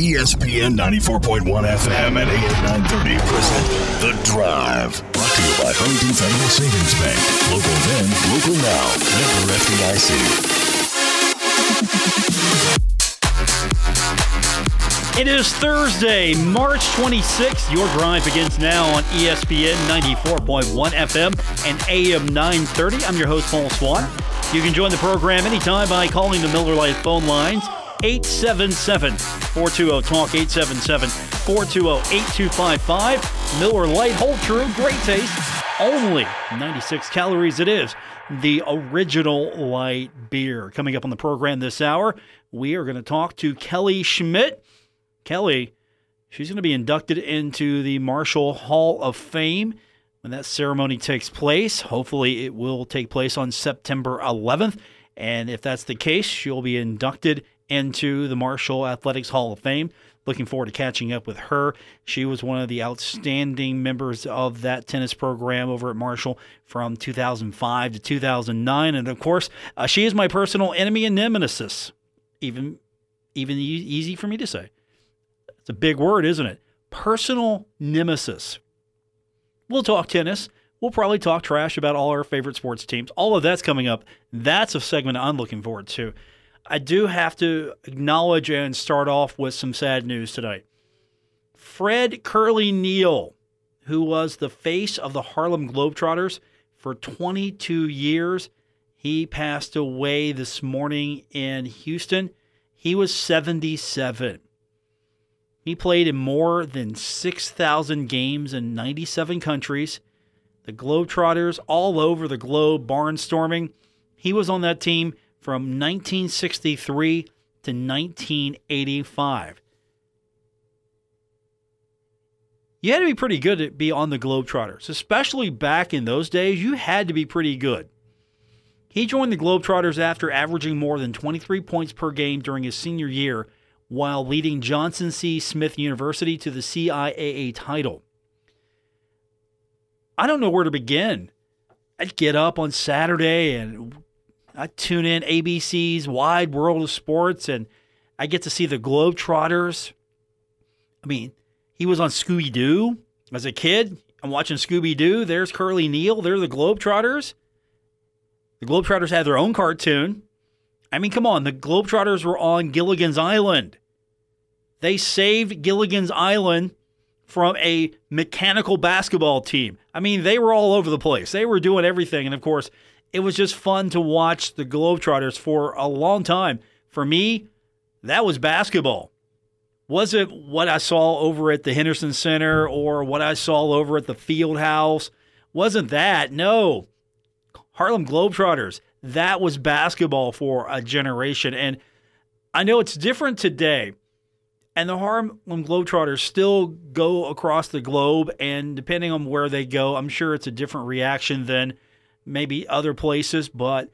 ESPN 94.1 FM and AM 930 present The Drive. Brought to you by Huntington Federal Savings Bank. Local then, local now. Member FDIC. It is Thursday, March 26th. Your drive begins now on ESPN 94.1 FM and AM 930. I'm your host, Paul Swann. You can join the program anytime by calling the Miller Lite phone lines 877 420 Talk, 877 420 8255. Miller Lite, hold true, great taste. Only 96 calories it is. The original light beer. Coming up on the program this hour, we are going to talk to Kellie Schmitt. Kellie, she's going to be inducted into the Marshall Hall of Fame when that ceremony takes place. Hopefully, it will take place on September 11th. And if that's the case, she'll be inducted into the Marshall Athletics Hall of Fame. Looking forward to catching up with her. She was one of the outstanding members of that tennis program over at Marshall from 2005 to 2009. And of course, uh, she is my personal enemy and nemesis. Even, even e- easy for me to say. It's a big word, isn't it? Personal nemesis. We'll talk tennis. We'll probably talk trash about all our favorite sports teams. All of that's coming up. That's a segment I'm looking forward to. I do have to acknowledge and start off with some sad news tonight. Fred Curly Neal, who was the face of the Harlem Globetrotters for 22 years, he passed away this morning in Houston. He was 77. He played in more than 6,000 games in 97 countries. The Globetrotters all over the globe barnstorming. He was on that team from 1963 to 1985. You had to be pretty good to be on the Globetrotters, especially back in those days. You had to be pretty good. He joined the Globetrotters after averaging more than 23 points per game during his senior year while leading Johnson C. Smith University to the CIAA title. I don't know where to begin. I'd get up on Saturday and I tune in ABC's Wide World of Sports and I get to see the Globetrotters. I mean, he was on Scooby Doo as a kid. I'm watching Scooby Doo. There's Curly Neal. They're the Globetrotters. The Globetrotters had their own cartoon. I mean, come on. The Globetrotters were on Gilligan's Island. They saved Gilligan's Island from a mechanical basketball team. I mean, they were all over the place. They were doing everything. And of course, it was just fun to watch the Globetrotters for a long time. For me, that was basketball. Was it what I saw over at the Henderson Center or what I saw over at the Field House? Wasn't that. No. Harlem Globetrotters. That was basketball for a generation. And I know it's different today. And the Harlem Globetrotters still go across the globe. And depending on where they go, I'm sure it's a different reaction than maybe other places, but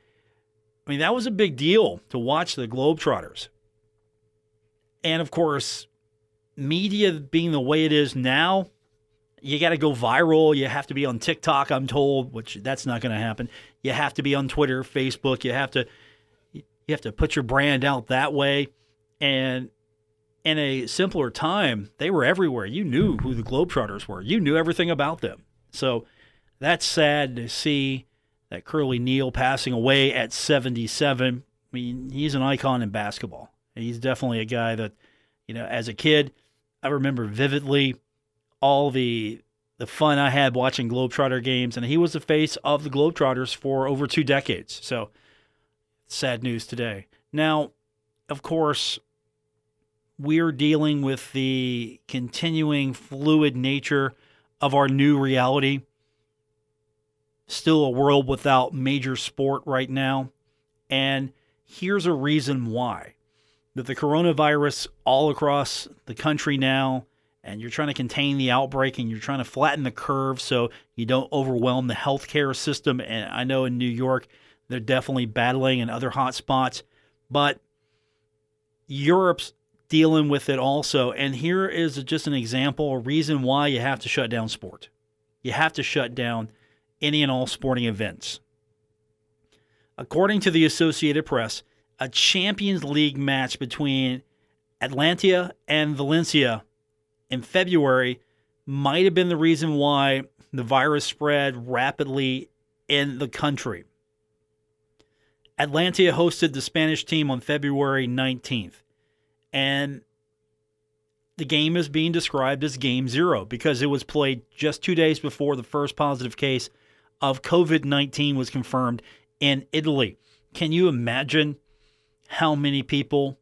I mean, that was a big deal to watch the Globetrotters. And of course, media being the way it is now, you got to go viral. You have to be on TikTok, I'm told, which that's not going to happen. You have to be on Twitter, Facebook. You have to you have to put your brand out that way. And in a simpler time, they were everywhere. You knew who the Globetrotters were. You knew everything about them. So that's sad to see that Curly Neal passing away at 77. I mean, he's an icon in basketball. He's definitely a guy that, you know, as a kid, I remember vividly all the the fun I had watching Globetrotter games, and he was the face of the Globetrotters for over two decades. So, sad news today. Now, of course, we're dealing with the continuing fluid nature of our new reality still a world without major sport right now. And here's a reason why that the coronavirus all across the country now, and you're trying to contain the outbreak and you're trying to flatten the curve so you don't overwhelm the healthcare system. And I know in New York, they're definitely battling in other hot spots, but Europe's dealing with it also. And here is just an example, a reason why you have to shut down sport. You have to shut down any and all sporting events. According to the Associated Press, a Champions League match between Atalanta and Valencia in February might have been the reason why the virus spread rapidly in the country. Atalanta hosted the Spanish team on February 19th. And the game is being described as game zero because it was played just two days before the first positive case of COVID 19 was confirmed in Italy. Can you imagine how many people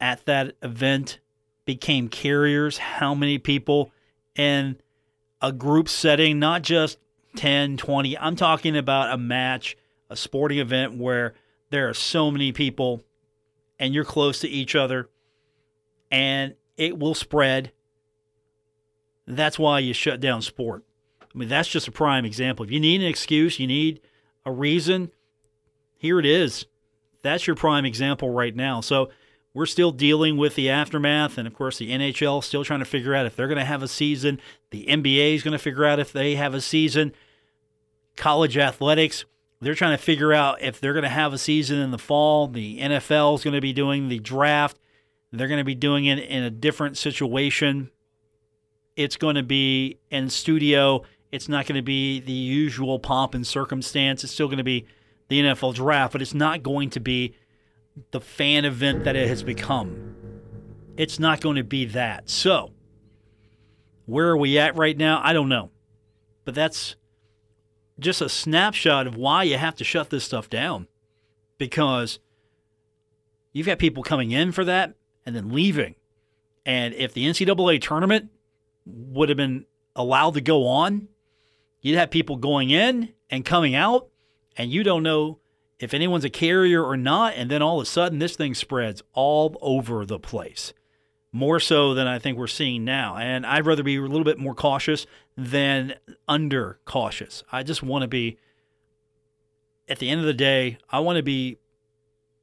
at that event became carriers? How many people in a group setting, not just 10, 20, I'm talking about a match, a sporting event where there are so many people and you're close to each other and it will spread. That's why you shut down sport. I mean, that's just a prime example. If you need an excuse, you need a reason, here it is. That's your prime example right now. So we're still dealing with the aftermath. And of course, the NHL is still trying to figure out if they're going to have a season. The NBA is going to figure out if they have a season. College athletics, they're trying to figure out if they're going to have a season in the fall. The NFL is going to be doing the draft. They're going to be doing it in a different situation. It's going to be in studio. It's not going to be the usual pomp and circumstance. It's still going to be the NFL draft, but it's not going to be the fan event that it has become. It's not going to be that. So, where are we at right now? I don't know. But that's just a snapshot of why you have to shut this stuff down. Because you've got people coming in for that and then leaving. And if the NCAA tournament would have been allowed to go on, you'd have people going in and coming out, and you don't know if anyone's a carrier or not. And then all of a sudden, this thing spreads all over the place, more so than I think we're seeing now. And I'd rather be a little bit more cautious than under cautious. I just want to be, at the end of the day, I want to be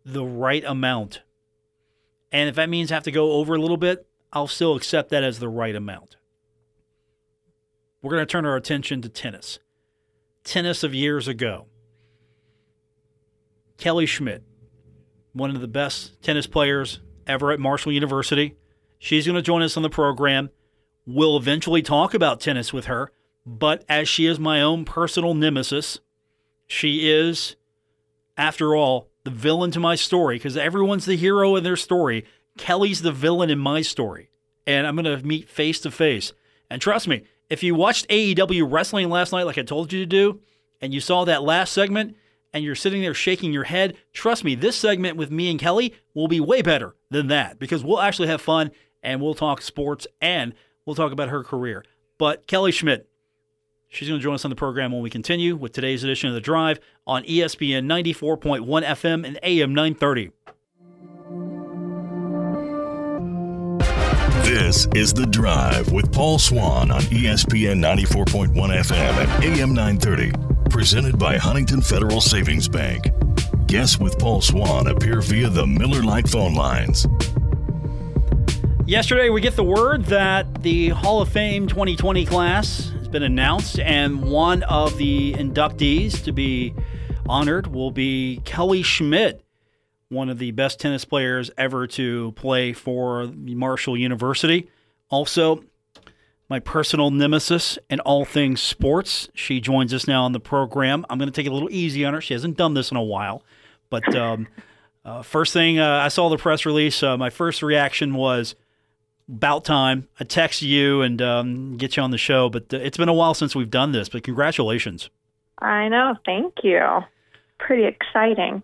the right amount and if that means I have to go over a little bit, I'll still accept that as the right amount. We're going to turn our attention to tennis. Tennis of years ago. Kellie Schmitt, one of the best tennis players ever at Marshall University. She's going to join us on the program. We'll eventually talk about tennis with her, but as she is my own personal nemesis, she is, after all, the villain to my story because everyone's the hero in their story. Kellie's the villain in my story. And I'm going to meet face to face. And trust me, if you watched AEW wrestling last night, like I told you to do, and you saw that last segment, and you're sitting there shaking your head, trust me, this segment with me and Kellie will be way better than that because we'll actually have fun and we'll talk sports and we'll talk about her career. But Kellie Schmitt, She's going to join us on the program when we continue with today's edition of The Drive on ESPN 94.1 FM and AM 930. This is The Drive with Paul Swann on ESPN 94.1 FM and AM 930. Presented by Huntington Federal Savings Bank. Guests with Paul Swann appear via the Miller Lite phone lines. Yesterday, we get the word that the Hall of Fame 2020 class has been announced, and one of the inductees to be honored will be Kellie Schmitt, one of the best tennis players ever to play for Marshall University. Also, my personal nemesis in all things sports. She joins us now on the program. I'm going to take it a little easy on her. She hasn't done this in a while. But um, uh, first thing, uh, I saw the press release. Uh, my first reaction was, about time. I text you and um, get you on the show, but uh, it's been a while since we've done this. But congratulations. I know. Thank you. Pretty exciting.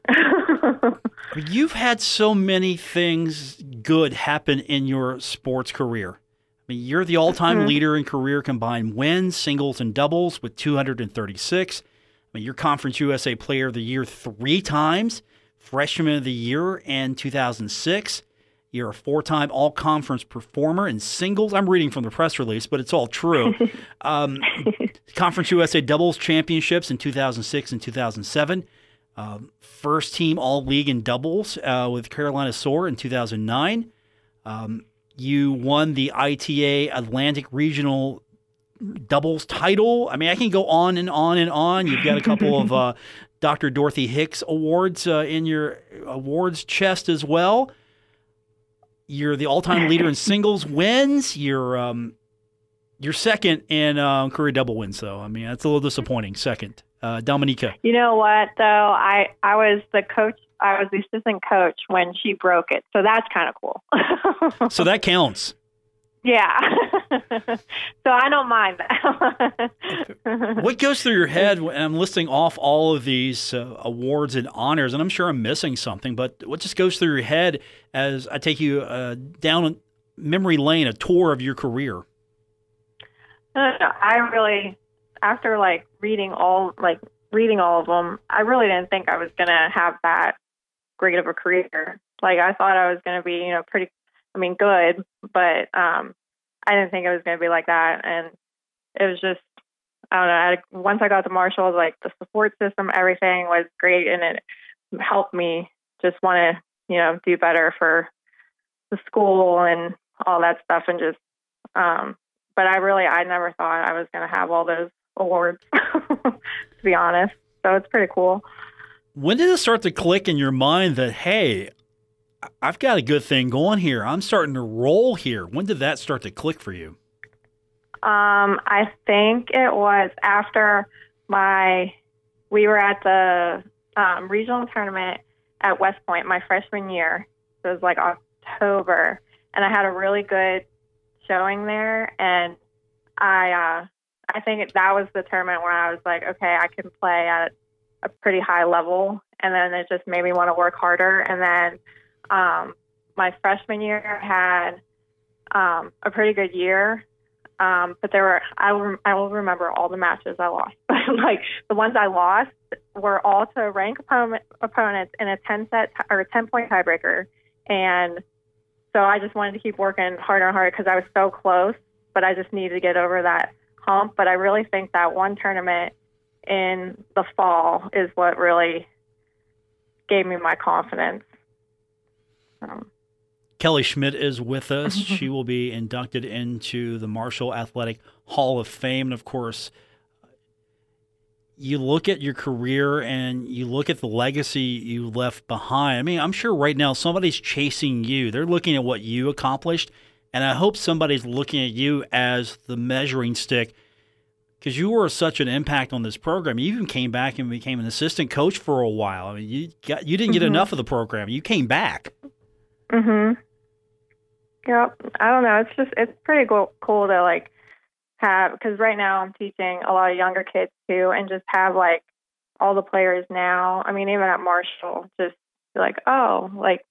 You've had so many things good happen in your sports career. I mean, you're the all-time mm-hmm. leader in career combined wins, singles and doubles with 236. I mean, you're Conference USA Player of the Year three times, Freshman of the Year in 2006. You're a four time all conference performer in singles. I'm reading from the press release, but it's all true. Um, conference USA doubles championships in 2006 and 2007. Um, first team all league in doubles uh, with Carolina Soar in 2009. Um, you won the ITA Atlantic Regional doubles title. I mean, I can go on and on and on. You've got a couple of uh, Dr. Dorothy Hicks awards uh, in your awards chest as well you're the all-time leader in singles wins. You're um, you're second in um, career double wins, though. I mean, that's a little disappointing. Second, uh, Dominica. You know what, though? I I was the coach. I was the assistant coach when she broke it, so that's kind of cool. so that counts. Yeah. so I don't mind that. what goes through your head when I'm listing off all of these uh, awards and honors, and I'm sure I'm missing something, but what just goes through your head as I take you uh, down memory lane, a tour of your career? I really, after like reading all, like reading all of them, I really didn't think I was gonna have that great of a career. Like I thought I was gonna be, you know, pretty I mean, good, but um, I didn't think it was to be like that. And it was just, I don't know. I, once I got to Marshall, like the support system, everything was great, and it helped me just want to, you know, do better for the school and all that stuff, and just. Um, but I really, I never thought I was to have all those awards, to be honest. So it's pretty cool. When did it start to click in your mind that hey, I've got a good thing going here. I'm starting to roll here. When did that start to click for you? Um, I think it was after my we were at the um, regional tournament at West Point my freshman year. So it was like October, and I had a really good showing there, and I uh, I think that was the tournament where I was like, okay, I can play at a pretty high level, and then it just made me want to work harder, and then um, my freshman year had um, a pretty good year, um, but there were I will I will remember all the matches I lost. like the ones I lost were all to rank opponent, opponents in a ten set or a ten point tiebreaker, and so I just wanted to keep working harder and harder because I was so close, but I just needed to get over that hump. But I really think that one tournament in the fall is what really gave me my confidence. Um, Kellie Schmitt is with us. she will be inducted into the Marshall Athletic Hall of Fame. And of course, you look at your career and you look at the legacy you left behind. I mean, I'm sure right now somebody's chasing you. They're looking at what you accomplished. And I hope somebody's looking at you as the measuring stick because you were such an impact on this program. You even came back and became an assistant coach for a while. I mean, you got you didn't get mm-hmm. enough of the program. You came back. Mhm. Yep. I don't know. It's just it's pretty cool, cool to like have because right now I'm teaching a lot of younger kids too, and just have like all the players now. I mean, even at Marshall, just like oh, like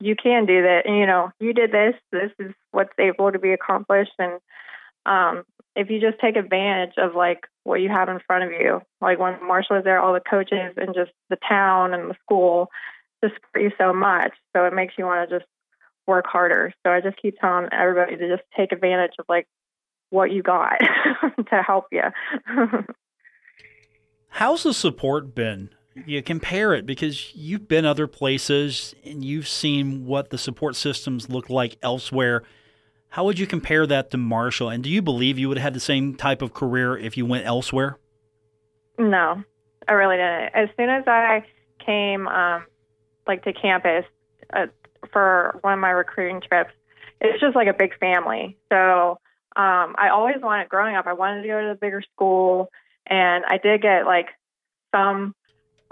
you can do that, and you know, you did this. This is what's able to be accomplished, and um, if you just take advantage of like what you have in front of you, like when Marshall was there, all the coaches and just the town and the school, just support you so much. So it makes you want to just work harder. So I just keep telling everybody to just take advantage of like what you got to help you. How's the support been? You compare it because you've been other places and you've seen what the support systems look like elsewhere. How would you compare that to Marshall? And do you believe you would have had the same type of career if you went elsewhere? No, I really didn't. As soon as I came um, like to campus uh, for one of my recruiting trips, it's just like a big family. So um, I always wanted, growing up, I wanted to go to the bigger school, and I did get like some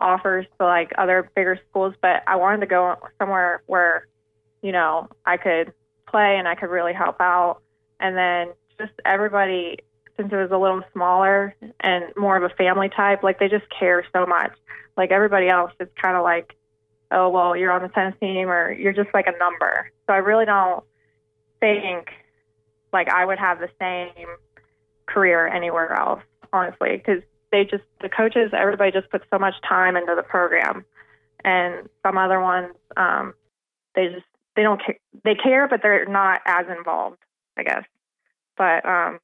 offers to like other bigger schools, but I wanted to go somewhere where, you know, I could play and I could really help out. And then just everybody, since it was a little smaller and more of a family type, like they just care so much. Like everybody else is kind of like oh, well, you're on the tennis team or you're just like a number. So I really don't think like I would have the same career anywhere else, honestly, because they just, the coaches, everybody just puts so much time into the program. And some other ones, um, they just, they don't care. They care, but they're not as involved, I guess. But um,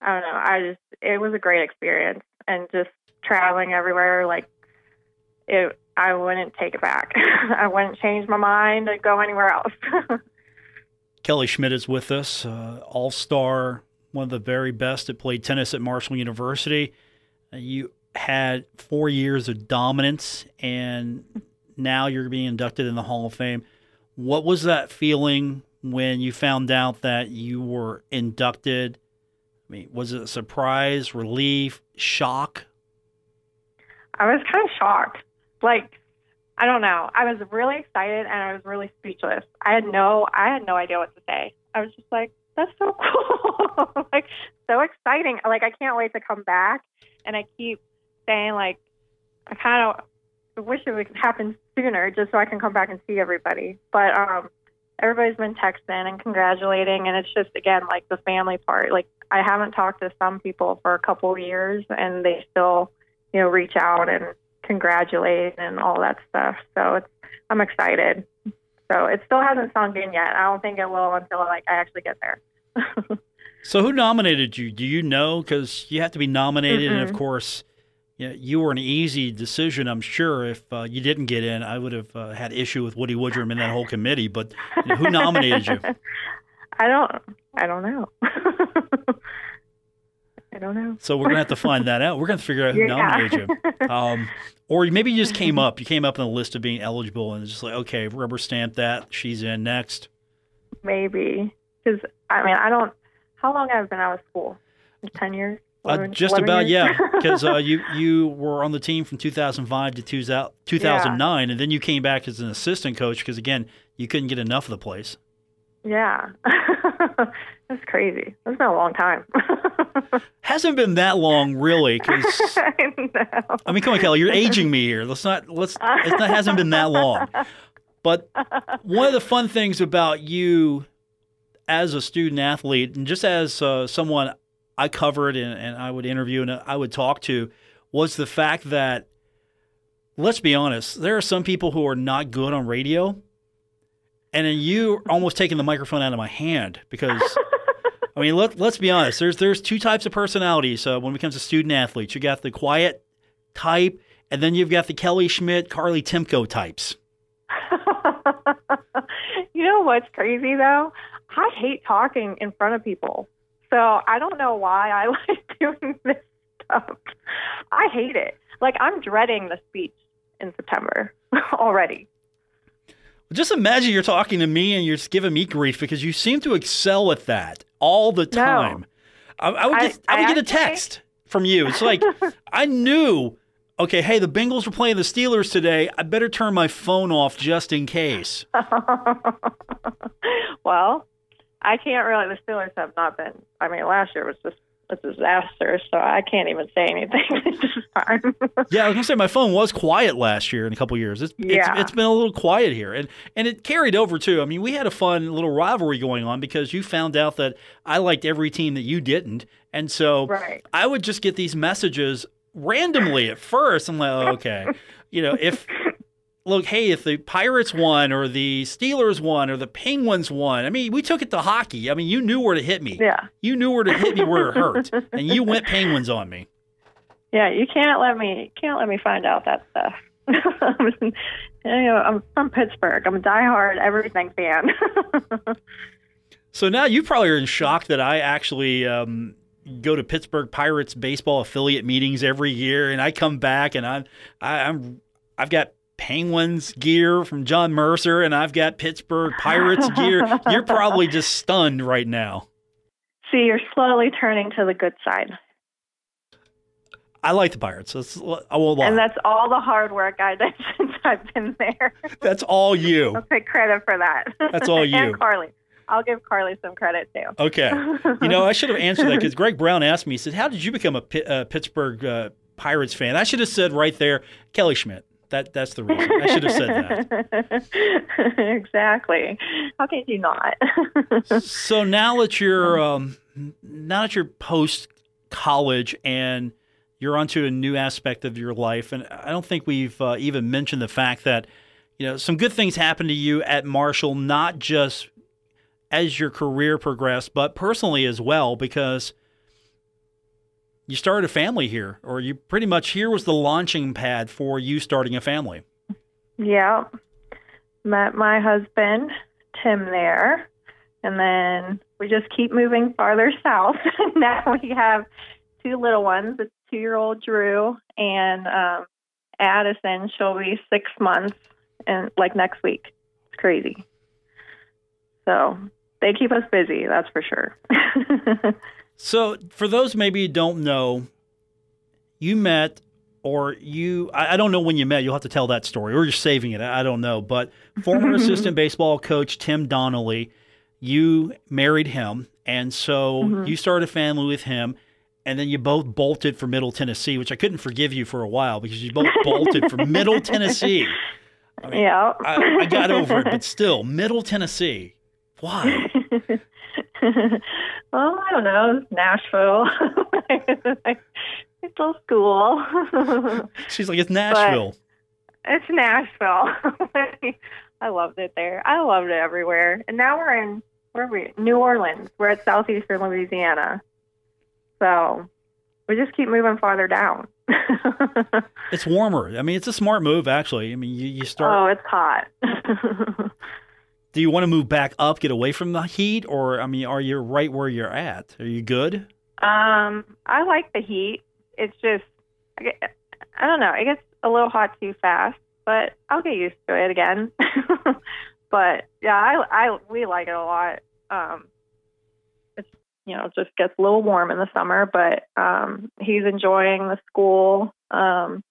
I don't know. I just, it was a great experience. And just traveling everywhere, like, it, I wouldn't take it back. I wouldn't change my mind and go anywhere else. Kellie Schmitt is with us, uh, all star, one of the very best that played tennis at Marshall University. You had four years of dominance, and now you're being inducted in the Hall of Fame. What was that feeling when you found out that you were inducted? I mean, was it a surprise, relief, shock? I was kind of shocked. Like, I don't know. I was really excited and I was really speechless. I had no, I had no idea what to say. I was just like, that's so cool. like, so exciting. Like, I can't wait to come back. And I keep saying, like, I kind of wish it would happen sooner just so I can come back and see everybody. But, um, everybody's been texting and congratulating. And it's just, again, like the family part. Like, I haven't talked to some people for a couple of years and they still, you know, reach out and congratulate and all that stuff. So it's, I'm excited. So it still hasn't sunk in yet. I don't think it will until like I actually get there. so who nominated you? Do you know? Because you have to be nominated, mm and of course, you, know, you were an easy decision. I'm sure if uh, you didn't get in, I would have uh, had issue with Woody Woodrum and that whole committee. But you know, who nominated you? I don't. I don't know. I don't know. So we're gonna have to find that out. We're gonna figure out who yeah. nominated you. Um, or maybe you just came up. You came up on the list of being eligible, and it's just like, okay, rubber stamp that. She's in next. Maybe because I mean I don't. How long have I been out of school? Ten years. 11, uh, just about years? yeah, because uh, you you were on the team from 2005 to 2009, yeah. and then you came back as an assistant coach because again you couldn't get enough of the place. Yeah, that's crazy. That's been a long time. Hasn't been that long, really. Cause, I, I mean, come on, Kellie, you're aging me here. Let's not. Let's. It hasn't been that long. But one of the fun things about you as a student athlete, and just as uh, someone I covered and, and I would interview and I would talk to, was the fact that, let's be honest, there are some people who are not good on radio and then you almost taking the microphone out of my hand because I mean let let's be honest. There's there's two types of personalities uh, when it comes to student athletes. You got the quiet type, and then you've got the Kellie Schmitt, Carly Timko types. you know what's crazy though? I hate talking in front of people. So I don't know why I like doing this stuff. I hate it. Like I'm dreading the speech in September already. Just imagine you're talking to me and you're just giving me grief because you seem to excel at that all the time. No. I, I, would get, I, I would get a text from you. It's like I knew. Okay, hey, the Bengals were playing the Steelers today. I better turn my phone off just in case. well, I can't really. The Steelers have not been. I mean, last year was just a disaster, so I can't even say anything yeah, I was gonna say my phone was quiet last year in a couple years. It's, yeah. it's it's been a little quiet here, and and it carried over too. I mean, we had a fun little rivalry going on because you found out that I liked every team that you didn't, and so right. I would just get these messages randomly at first. I'm like, oh, okay, you know, if look, hey, if the Pirates won or the Steelers won or the Penguins won, I mean, we took it to hockey. I mean, you knew where to hit me. Yeah. You knew where to hit me where it hurt, and you went Penguins on me. Yeah, you can't let me can't let me find out that stuff. you know, I'm from Pittsburgh. I'm a diehard everything fan. so now you probably are in shock that I actually um, go to Pittsburgh Pirates baseball affiliate meetings every year, and I come back and I'm I, I'm I've got Penguins gear from John Mercer and I've got Pittsburgh Pirates gear. You're probably just stunned right now. See, you're slowly turning to the good side. I like the Pirates. That's, I won't lie. And that's all the hard work I did since I've been there. That's all you. I'll take credit for that. That's all you. and Carly. I'll give Carly some credit too. Okay. You know, I should have answered that because Greg Brown asked me, he said, How did you become a P- uh, Pittsburgh uh, Pirates fan? I should have said right there, Kellie Schmitt. That that's the reason. I should have said that. exactly. How can you not? so now that you're um, now that you're post college and you're onto a new aspect of your life, and I don't think we've uh, even mentioned the fact that you know some good things happened to you at Marshall, not just as your career progressed, but personally as well, because you started a family here, or you pretty much here was the launching pad for you starting a family. Yeah. Met my husband, Tim, there. And then we just keep moving farther south. now we have two little ones a two year old Drew and um, Addison. She'll be six months and like next week. It's crazy. So they keep us busy, that's for sure. so, for those maybe you don't know, you met or you I, I, don't know when you met. You'll have to tell that story. Or you're saving it. I don't know. But former assistant baseball coach tim donnelly you married him. And so mm-hmm. you started a family with him. And then you both bolted for middle tennessee which i couldn't forgive you for a while because you both bolted for middle tennessee. I mean, yeah. I, I got over it but still middle tennessee. Why well i don't know nashville It's a school. She's like, it's Nashville. But it's Nashville. I loved it there. I loved it everywhere. And now we're in where are we? New Orleans. We're at southeastern Louisiana. So we just keep moving farther down. it's warmer. I mean, it's a smart move, actually. I mean, you, you start. Oh, it's hot. Do you want to move back up, get away from the heat, or I mean, are you right where you're at? Are you good? Um, I like the heat it's just I get, I don't know. It gets a little hot too fast, but I'll get used to it again. but yeah, I I we like it a lot. Um, it's you know just gets a little warm in the summer, but um, he's enjoying the school um,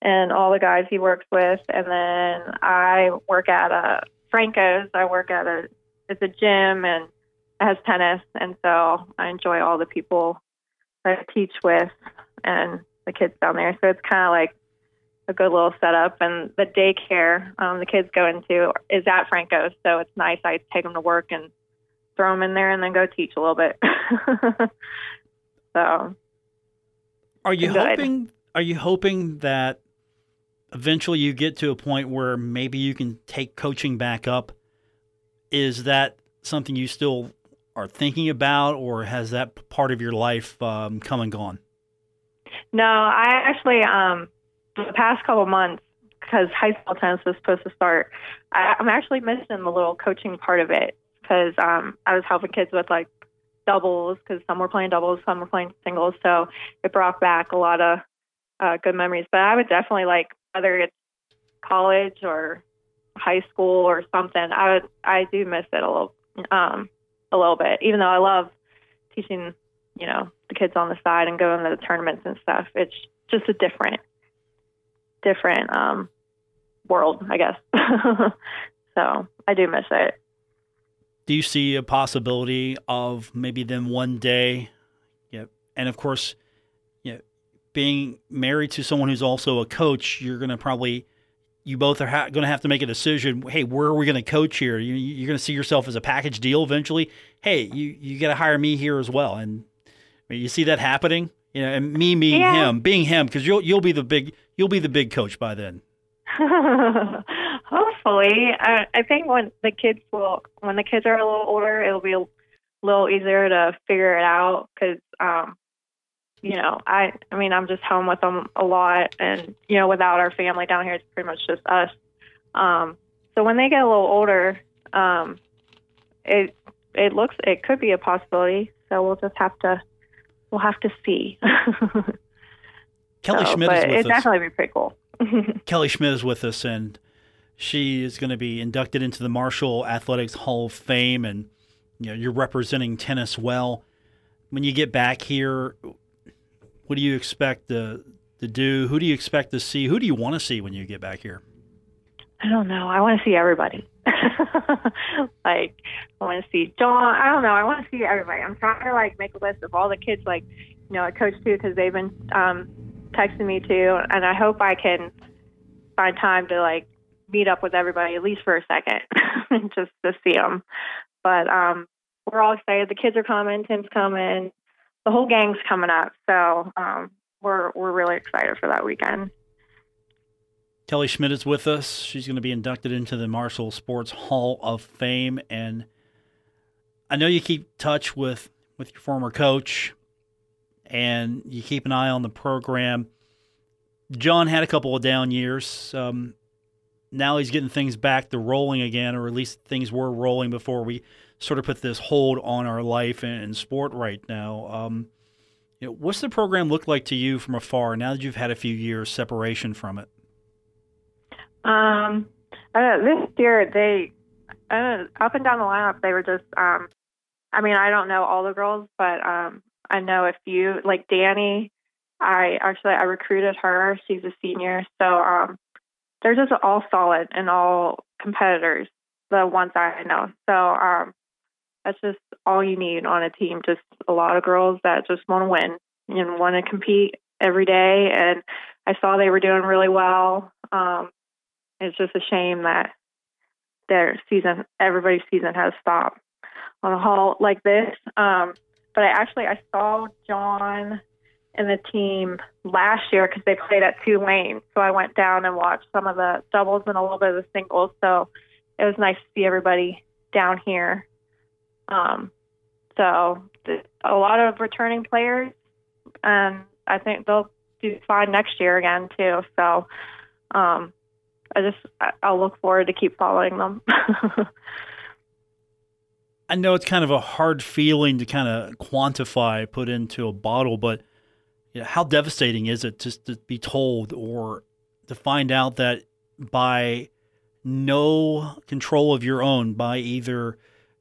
and all the guys he works with, and then I work at a Franco's. I work at a it's a gym and it has tennis, and so I enjoy all the people I teach with and the kids down there. So it's kind of like a good little setup. And the daycare um, the kids go into is at Franco's, so it's nice. I take them to work and throw them in there, and then go teach a little bit. so, are you hoping? Are you hoping that eventually you get to a point where maybe you can take coaching back up? Is that something you still are thinking about, or has that part of your life um, come and gone? No, I actually um the past couple months because high school tennis was supposed to start. I, I'm actually missing the little coaching part of it because um I was helping kids with like doubles because some were playing doubles, some were playing singles. So it brought back a lot of uh, good memories. But I would definitely like whether it's college or high school or something. I I do miss it a little um a little bit, even though I love teaching you know the kids on the side and going to the tournaments and stuff. It's just a different different um, world, I guess. so I do miss it. Do you see a possibility of maybe then one day? Yeah, and of course, being married to someone who's also a coach, you're going to probably you both are ha- going to have to make a decision. Hey, where are we going to coach here? You, are going to see yourself as a package deal eventually. Hey, you you got to hire me here as well, and you see that happening? You know, and me being yeah. him, being him, because you'll you'll be the big you'll be the big coach by then. Hopefully, I, I think when the kids will when the kids are a little older, it'll be a little easier to figure it out because um, you know I I mean I'm just home with them a lot, and you know without our family down here, it's pretty much just us. Um, so when they get a little older, um, it it looks it could be a possibility. So we'll just have to we'll have to see. Kellie so, Schmitt is with it'd us. definitely be pretty cool. Kellie Schmitt is with us, and she is going to be inducted into the Marshall Athletics Hall of Fame, and you know you're representing tennis well. When you get back here, what do you expect to to do? Who do you expect to see? Who do you want to see when you get back here? I don't know. I want to see everybody. like I want to see John. I don't know. I want to see everybody. I'm trying to like make a list of all the kids like you know I coach too because they've been um, texting me too, and I hope I can find time to like meet up with everybody at least for a second, just to see them. But um, we're all excited. The kids are coming. Tim's coming. The whole gang's coming up. So um, we're we're really excited for that weekend. Kellie Schmitt is with us. She's going to be inducted into the Marshall Sports Hall of Fame. And I know you keep touch with, with your former coach and you keep an eye on the program. John had a couple of down years. Um, now he's getting things back to rolling again, or at least things were rolling before we sort of put this hold on our life and, and sport right now. Um, you know, what's the program look like to you from afar now that you've had a few years separation from it? Um, uh, this year they and up and down the lineup, they were just. Um, I mean, I don't know all the girls, but um, I know a few. Like Danny, I actually I recruited her. She's a senior, so um, they're just all solid and all competitors. The ones I know, so um, that's just all you need on a team. Just a lot of girls that just want to win and want to compete every day. And I saw they were doing really well. Um, it's just a shame that their season, everybody's season, has stopped on a halt like this. Um, but I actually I saw John and the team last year because they played at Tulane. So I went down and watched some of the doubles and a little bit of the singles. So it was nice to see everybody down here. Um, so the, a lot of returning players, and I think they'll do fine next year again too. So um, I just I'll look forward to keep following them. I know it's kind of a hard feeling to kind of quantify, put into a bottle, but you know, how devastating is it just to be told or to find out that by no control of your own, by either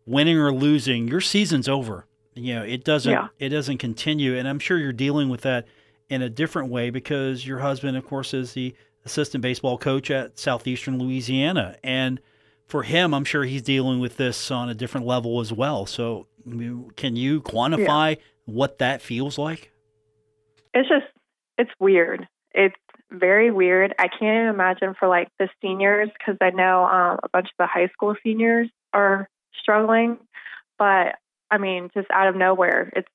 winning or losing, your season's over. You know, it doesn't yeah. it doesn't continue, and I'm sure you're dealing with that in a different way because your husband, of course, is the assistant baseball coach at Southeastern Louisiana, and for him, I'm sure he's dealing with this on a different level as well. So, can you quantify yeah. what that feels like? It's just it's weird. It's very weird. I can't even imagine for like the seniors because I know um, a bunch of the high school seniors are struggling. But I mean, just out of nowhere, it's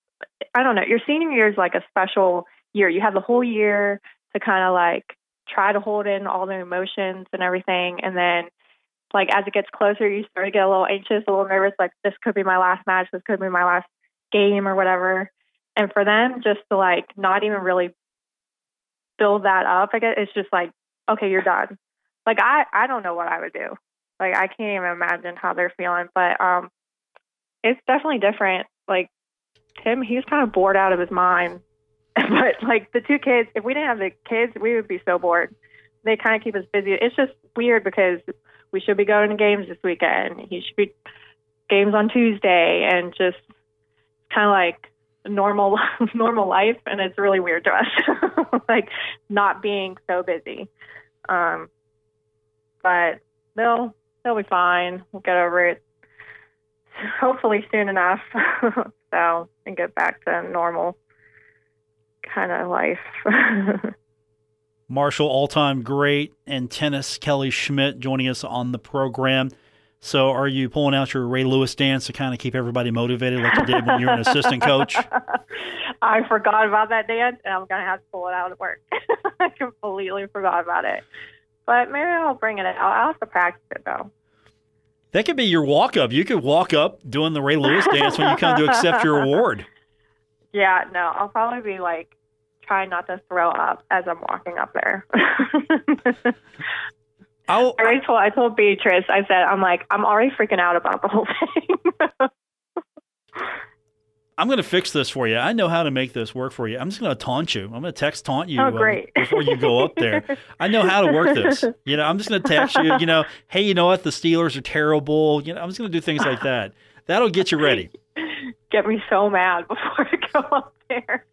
I don't know. Your senior year is like a special year. You have the whole year to kind of like try to hold in all the emotions and everything, and then like as it gets closer, you start to get a little anxious, a little nervous. Like this could be my last match. This could be my last game or whatever. And for them, just to like not even really build that up, I guess it's just like, okay, you're done. Like I, I don't know what I would do. Like I can't even imagine how they're feeling, but um, it's definitely different. Like Tim, he's kind of bored out of his mind. but like the two kids, if we didn't have the kids, we would be so bored. They kind of keep us busy. It's just weird because we should be going to games this weekend. He should be games on Tuesday, and just kind of like normal normal life. And it's really weird to us, like not being so busy. Um, but they'll they'll be fine. We'll get over it hopefully soon enough. so and get back to normal kind of life. Marshall, all time great, and tennis Kellie Schmitt joining us on the program. So, are you pulling out your Ray Lewis dance to kind of keep everybody motivated like you did when you were an assistant coach? I forgot about that dance, and I'm going to have to pull it out at work. I completely forgot about it. But maybe I'll bring it out. I'll have to practice it, though. That could be your walk up. You could walk up doing the Ray Lewis dance when you come to accept your award. Yeah, no, I'll probably be like trying not to throw up as I'm walking up there. I told I told Beatrice, I said, I'm like, I'm already freaking out about the whole thing. I'm going to fix this for you. I know how to make this work for you. I'm just going to taunt you. I'm going to text taunt you oh, great. Uh, before you go up there. I know how to work this. You know, I'm just going to text you, you know, hey, you know what? The Steelers are terrible. You know, I'm just going to do things like that. That'll get you ready. Get me so mad before I go up there.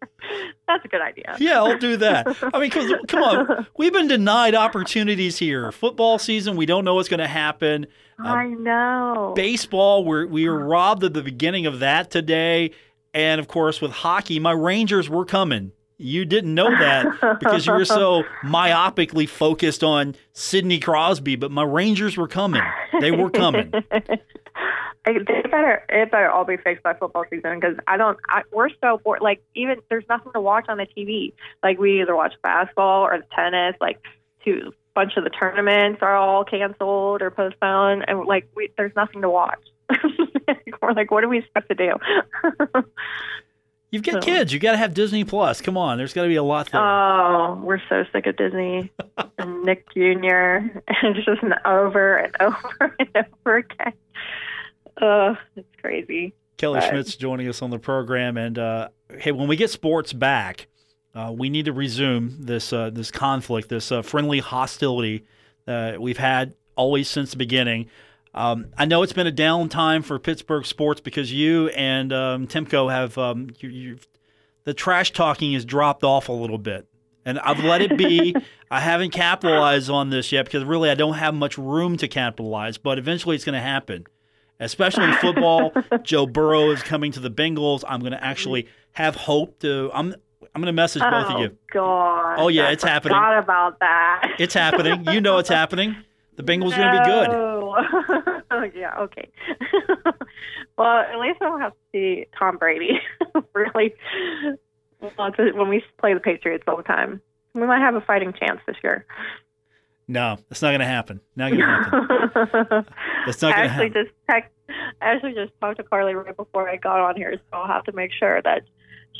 That's a good idea. Yeah, I'll do that. I mean, come on. We've been denied opportunities here. Football season, we don't know what's going to happen. I know. Baseball, we're, we were robbed at the beginning of that today and of course, with hockey, my Rangers were coming. You didn't know that because you were so myopically focused on Sidney Crosby, but my Rangers were coming. They were coming. it better it better all be fixed by football season because I don't. I, we're so bored. Like even there's nothing to watch on the TV. Like we either watch basketball or the tennis. Like two bunch of the tournaments are all canceled or postponed, and like we there's nothing to watch. we're like, what do we expect to do? You've got so. kids. You got to have Disney Plus. Come on, there's got to be a lot there. Oh, we're so sick of Disney and Nick Jr. and it's just an over and over and over again. Oh, it's crazy. Kellie but. Schmitt's joining us on the program, and uh, hey, when we get sports back, uh, we need to resume this uh, this conflict, this uh, friendly hostility that we've had always since the beginning. Um, I know it's been a down time for Pittsburgh sports because you and um, Timko have um, you, you've the trash talking has dropped off a little bit. And I've let it be. I haven't capitalized on this yet because really I don't have much room to capitalize, but eventually it's going to happen. Especially in football, Joe Burrow is coming to the Bengals. I'm going to actually have hope to I'm I'm going to message both oh, of you. Oh god. Oh yeah, I it's happening. Forgot about that. It's happening. You know it's happening. The Bengals are going to be good. oh, yeah, okay. well, at least I don't have to see Tom Brady. really, when we play the Patriots all the time, we might have a fighting chance this year. No, that's not going to happen. Not going to happen. That's not going to actually happen. just text, I actually just talked to Carly right before I got on here, so I'll have to make sure that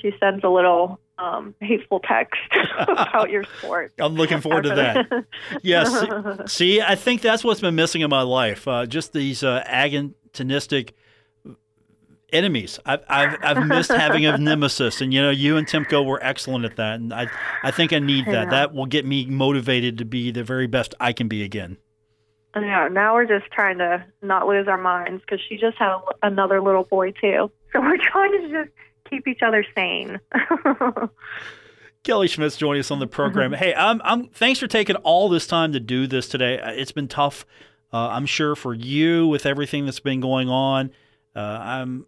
she sends a little um, hateful text about your sport. I'm looking forward to that. Yes. See, I think that's what's been missing in my life. Uh, just these uh, agonistic enemies. I've, I've, I've missed having a nemesis, and you know, you and Timko were excellent at that, and I I think I need that. know. That will get me motivated to be the very best I can be again. Yeah, now we're just trying to not lose our minds because she just had a, another little boy too. So we're trying to just keep each other sane. Kellie Schmitt's joining us on the program. hey, I'm, I'm thanks for taking all this time to do this today. Uh, It's been tough, uh, I'm sure, for you with everything that's been going on. Uh, I'm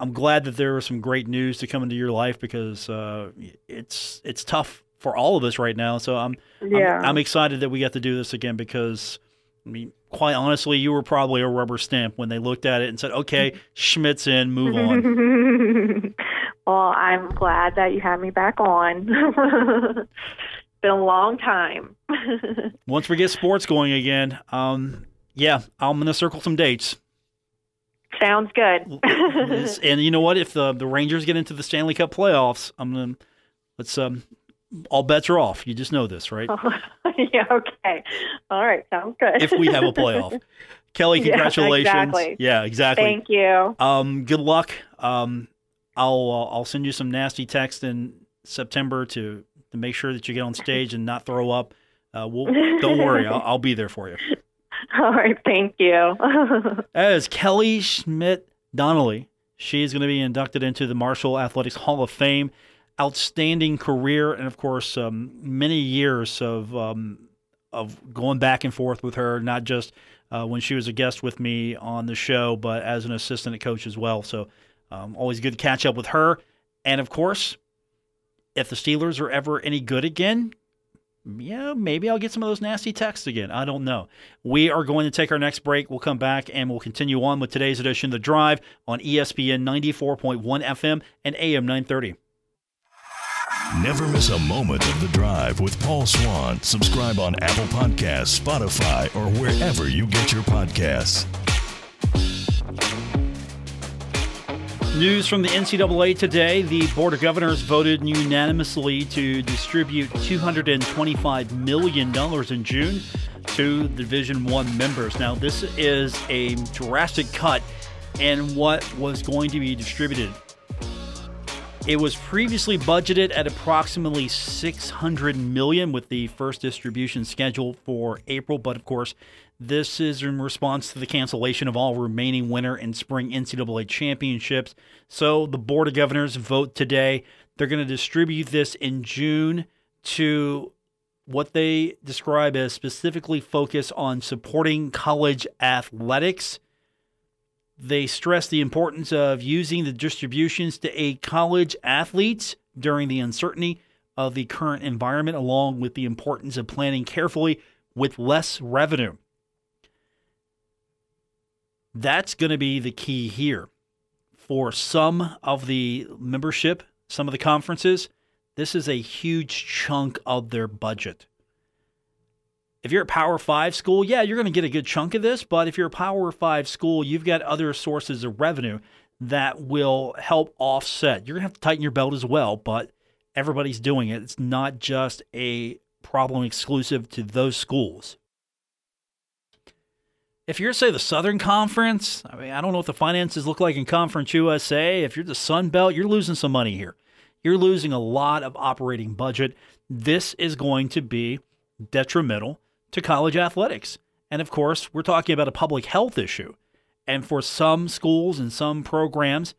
I'm glad that there was some great news to come into your life because uh, it's it's tough for all of us right now. So I'm yeah. I'm, I'm excited that we got to do this again because I mean, quite honestly, you were probably a rubber stamp when they looked at it and said, "Okay, Schmitt's in, move on." well, I'm glad that you had me back on. it's been a long time. Once we get sports going again, um, yeah, I'm gonna circle some dates. Sounds good. And you know what? If the the Rangers get into the Stanley Cup playoffs, I'm gonna let's um all bets are off. You just know this, right? yeah, okay. All right, sounds good. If we have a playoff. Kellie, Yeah, congratulations. exactly. Yeah, exactly. Thank you. Um, good luck. Um, I'll uh, I'll send you some nasty text in September to to make sure that you get on stage and not throw up. Uh, we'll, don't worry, I'll, I'll be there for you. All right, thank you. That is Kellie Schmitt Donnelly. She is going to be inducted into the Marshall Athletics Hall of Fame. Outstanding career, and of course, um, many years of um, of going back and forth with her. Not just uh, when she was a guest with me on the show, but as an assistant coach as well. So, um, always good to catch up with her. And of course, if the Steelers are ever any good again, yeah, maybe I'll get some of those nasty texts again. I don't know. We are going to take our next break. We'll come back and we'll continue on with today's edition of The Drive on ESPN 94.1 FM and AM 930. Never miss a moment of the drive with Paul Swann. Subscribe on Apple Podcasts, Spotify, or wherever you get your podcasts. News from the NCAA today. The Board of Governors voted unanimously to distribute $225 million in June to Division One members. Now, this is a drastic cut in what was going to be distributed. It was previously budgeted at approximately 600 million with the first distribution scheduled for April, but of course, this is in response to the cancellation of all remaining winter and spring NCAA championships. So the Board of Governors vote today. They're going to distribute this in June to what they describe as specifically focus on supporting college athletics. They stress the importance of using the distributions to aid college athletes during the uncertainty of the current environment, along with the importance of planning carefully with less revenue. That's going to be the key here. For some of the membership, some of the conferences, this is a huge chunk of their budget. If you're a Power Five school, yeah, you're going to get a good chunk of this. But if you're a Power Five school, you've got other sources of revenue that will help offset. You're going to have to tighten your belt as well, but everybody's doing it. It's not just a problem exclusive to those schools. If you're, say, the Southern Conference, I mean, I don't know what the finances look like in Conference USA. If you're the Sun Belt, you're losing some money here. You're losing a lot of operating budget. This is going to be detrimental to college athletics. And of course, we're talking about a public health issue. And for some schools and some programs,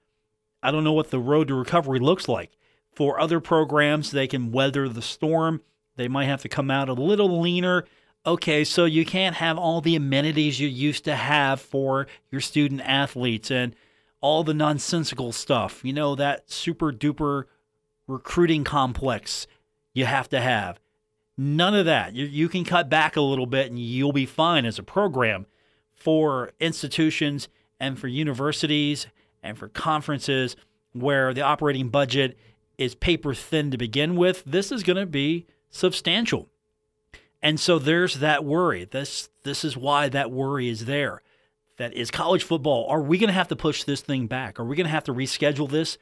I don't know what the road to recovery looks like. For other programs, they can weather the storm. They might have to come out a little leaner. Okay, so you can't have all the amenities you used to have for your student athletes and all the nonsensical stuff. You know, that super duper recruiting complex you have to have. None of that. You, you can cut back a little bit and you'll be fine as a program for institutions and for universities and for conferences where the operating budget is paper thin to begin with. This is going to be substantial. And so there's that worry. This this is why that worry is there. That is college football. Are we going to have to push this thing back? Are we going to have to reschedule this?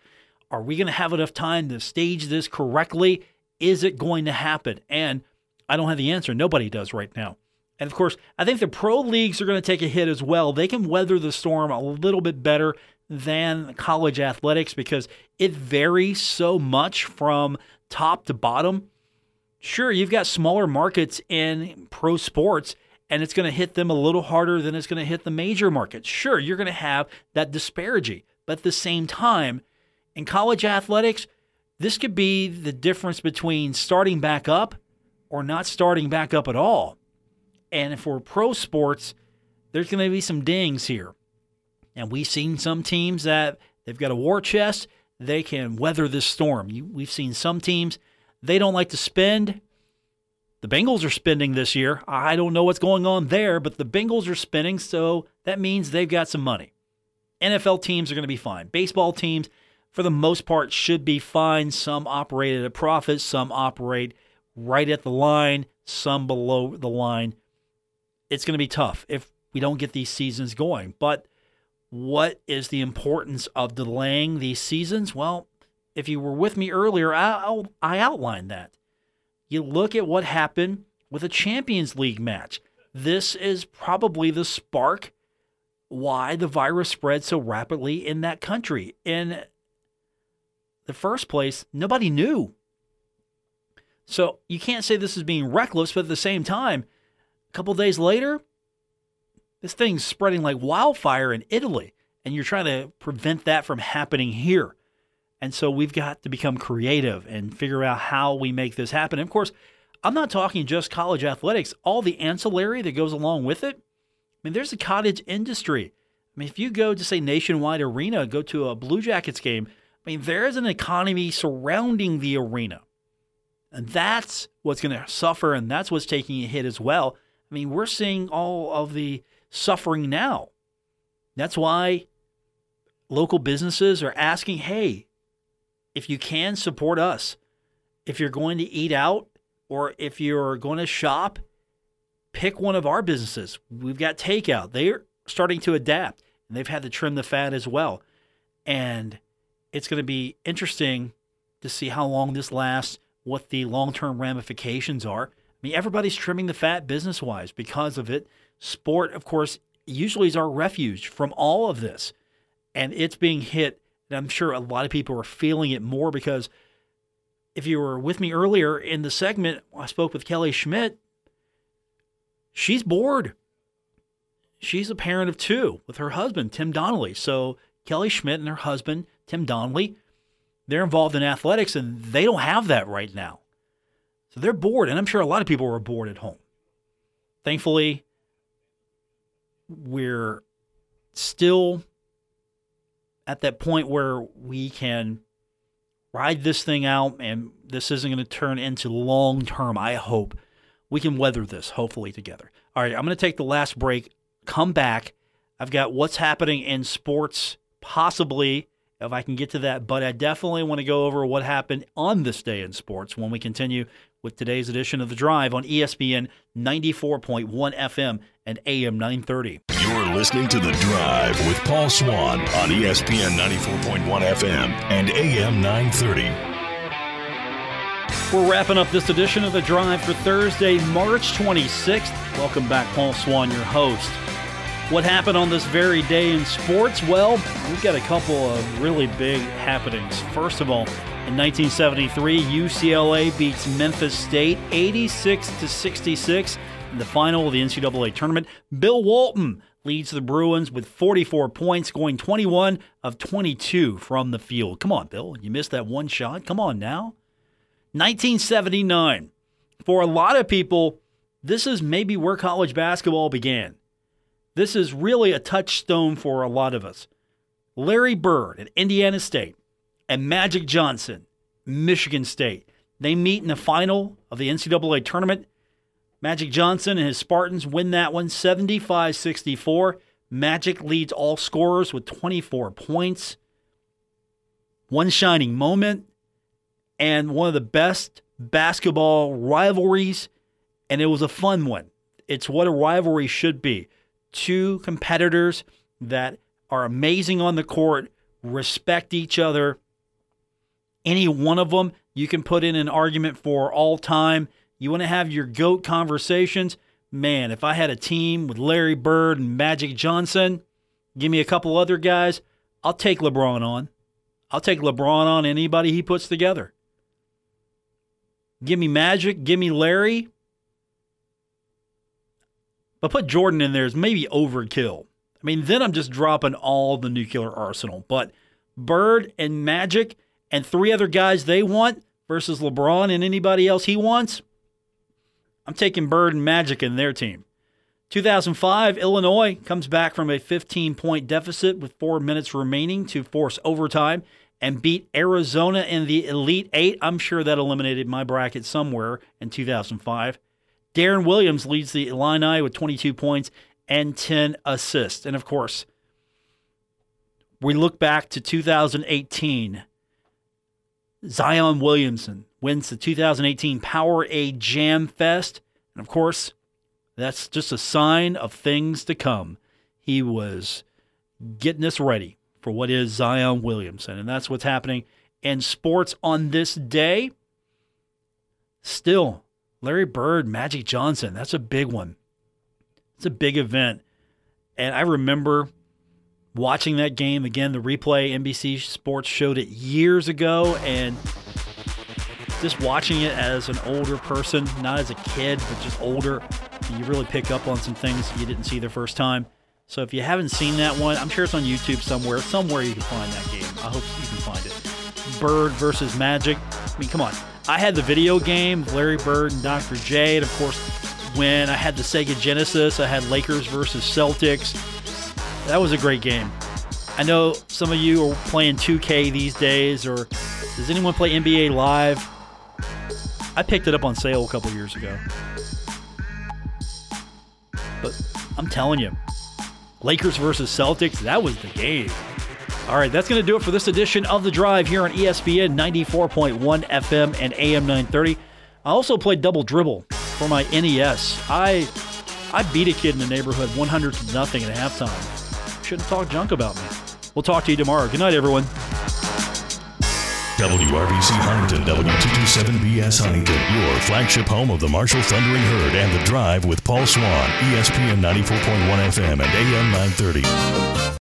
Are we going to have enough time to stage this correctly? Is it going to happen? And I don't have the answer. Nobody does right now. And of course, I think the pro leagues are going to take a hit as well. They can weather the storm a little bit better than college athletics because it varies so much from top to bottom. Sure, you've got smaller markets in pro sports and it's going to hit them a little harder than it's going to hit the major markets. Sure, you're going to have that disparity. But at the same time, in college athletics, this could be the difference between starting back up or not starting back up at all. And for pro sports, there's going to be some dings here. And we've seen some teams that they've got a war chest, they can weather this storm. we've seen some teams, they don't like to spend. The Bengals are spending this year. I don't know what's going on there, but the Bengals are spending, so that means they've got some money. NFL teams are going to be fine. Baseball teams, for the most part, should be fine. Some operate at a profit, some operate right at the line, some below the line. It's going to be tough if we don't get these seasons going. But what is the importance of delaying these seasons? Well, if you were with me earlier, I, I outlined that. You look at what happened with a Champions League match. This is probably the spark why the virus spread so rapidly in that country. In the first place, nobody knew. So you can't say this is being reckless, but at the same time, a couple days later, this thing's spreading like wildfire in Italy, and you're trying to prevent that from happening here. And so we've got to become creative and figure out how we make this happen. And of course, I'm not talking just college athletics, all the ancillary that goes along with it. I mean, there's a cottage industry. I mean, if you go to, say, Nationwide Arena, go to a Blue Jackets game, I mean, there's an economy surrounding the arena. And that's what's going to suffer, and that's what's taking a hit as well. I mean, we're seeing all of the suffering now. That's why local businesses are asking hey, if you can support us, if you're going to eat out or if you're going to shop, pick one of our businesses. We've got takeout. They're starting to adapt and they've had to trim the fat as well. And it's going to be interesting to see how long this lasts, what the long term ramifications are. I mean, everybody's trimming the fat business wise because of it. Sport, of course, usually is our refuge from all of this. And it's being hit. And I'm sure a lot of people are feeling it more because if you were with me earlier in the segment, I spoke with Kellie Schmitt. She's bored. She's a parent of two with her husband, Tim Donnelly. So Kellie Schmitt and her husband, Tim Donnelly, they're involved in athletics and they don't have that right now. So they're bored. And I'm sure a lot of people are bored at home. Thankfully, we're still at that point where we can ride this thing out and this isn't going to turn into long term. I hope we can weather this, hopefully, together. All right, I'm going to take the last break, come back. I've got what's happening in sports, possibly, if I can get to that, but I definitely want to go over what happened on this day in sports when we continue with today's edition of The Drive on ESPN 94.1 FM and AM 930. Listening to The Drive with Paul Swann on ESPN 94.1 FM and AM 930. We're wrapping up this edition of The Drive for Thursday, March 26th. Welcome back, Paul Swann, your host. What happened on this very day in sports? Well, we've got a couple of really big happenings. First of all, in 1973, UCLA beats Memphis State 86 to 66 in the final of the NCAA tournament. Bill Walton leads the Bruins with 44 points, going 21 of 22 from the field. Come on, Bill. You missed that one shot. Come on now. 1979. For a lot of people, this is maybe where college basketball began. This is really a touchstone for a lot of us. Larry Bird at Indiana State and Magic Johnson, Michigan State. They meet in the final of the NCAA tournament. Magic Johnson and his Spartans win that one 75 64. Magic leads all scorers with 24 points. One shining moment and one of the best basketball rivalries, and it was a fun one. It's what a rivalry should be. Two competitors that are amazing on the court, respect each other. Any one of them you can put in an argument for all time. You want to have your GOAT conversations? Man, if I had a team with Larry Bird and Magic Johnson, give me a couple other guys, I'll take LeBron on. I'll take LeBron on anybody he puts together. Give me Magic, give me Larry. But put Jordan in there is maybe overkill. I mean, then I'm just dropping all the nuclear arsenal. But Bird and Magic and three other guys they want versus LeBron and anybody else he wants, I'm taking Bird and Magic in their team. 2005, Illinois comes back from a 15 point deficit with four minutes remaining to force overtime and beat Arizona in the Elite Eight. I'm sure that eliminated my bracket somewhere in 2005. Deron Williams leads the Illini with 22 points and 10 assists. And of course, we look back to 2018. Zion Williamson wins the 2018 Powerade Jam Fest. And of course, that's just a sign of things to come. He was getting us ready for what is Zion Williamson. And that's what's happening in sports on this day. Still, Larry Bird, Magic Johnson, that's a big one. It's a big event. And I remember watching that game again, the replay, NBC Sports showed it years ago. And just watching it as an older person, not as a kid, but just older, you really pick up on some things you didn't see the first time. So if you haven't seen that one, I'm sure it's on YouTube somewhere. Somewhere you can find that game. I hope you can find it. Bird versus Magic. I mean, come on. I had the video game, Larry Bird and Dr. J, and of course, when I had the Sega Genesis, I had Lakers versus Celtics. That was a great game. I know some of you are playing 2K these days, or does anyone play NBA Live? I picked it up on sale a couple years ago. But I'm telling you, Lakers versus Celtics, that was the game. All right, that's going to do it for this edition of The Drive here on ESPN 94.1 FM and AM 930. I also played Double Dribble for my NES. I I beat a kid in the neighborhood 100 to nothing at halftime. Shouldn't talk junk about me. We'll talk to you tomorrow. Good night, everyone. WRVC Huntington, W227BS Huntington, your flagship home of the Marshall Thundering Herd and The Drive with Paul Swann, ESPN 94.1 FM and AM 930.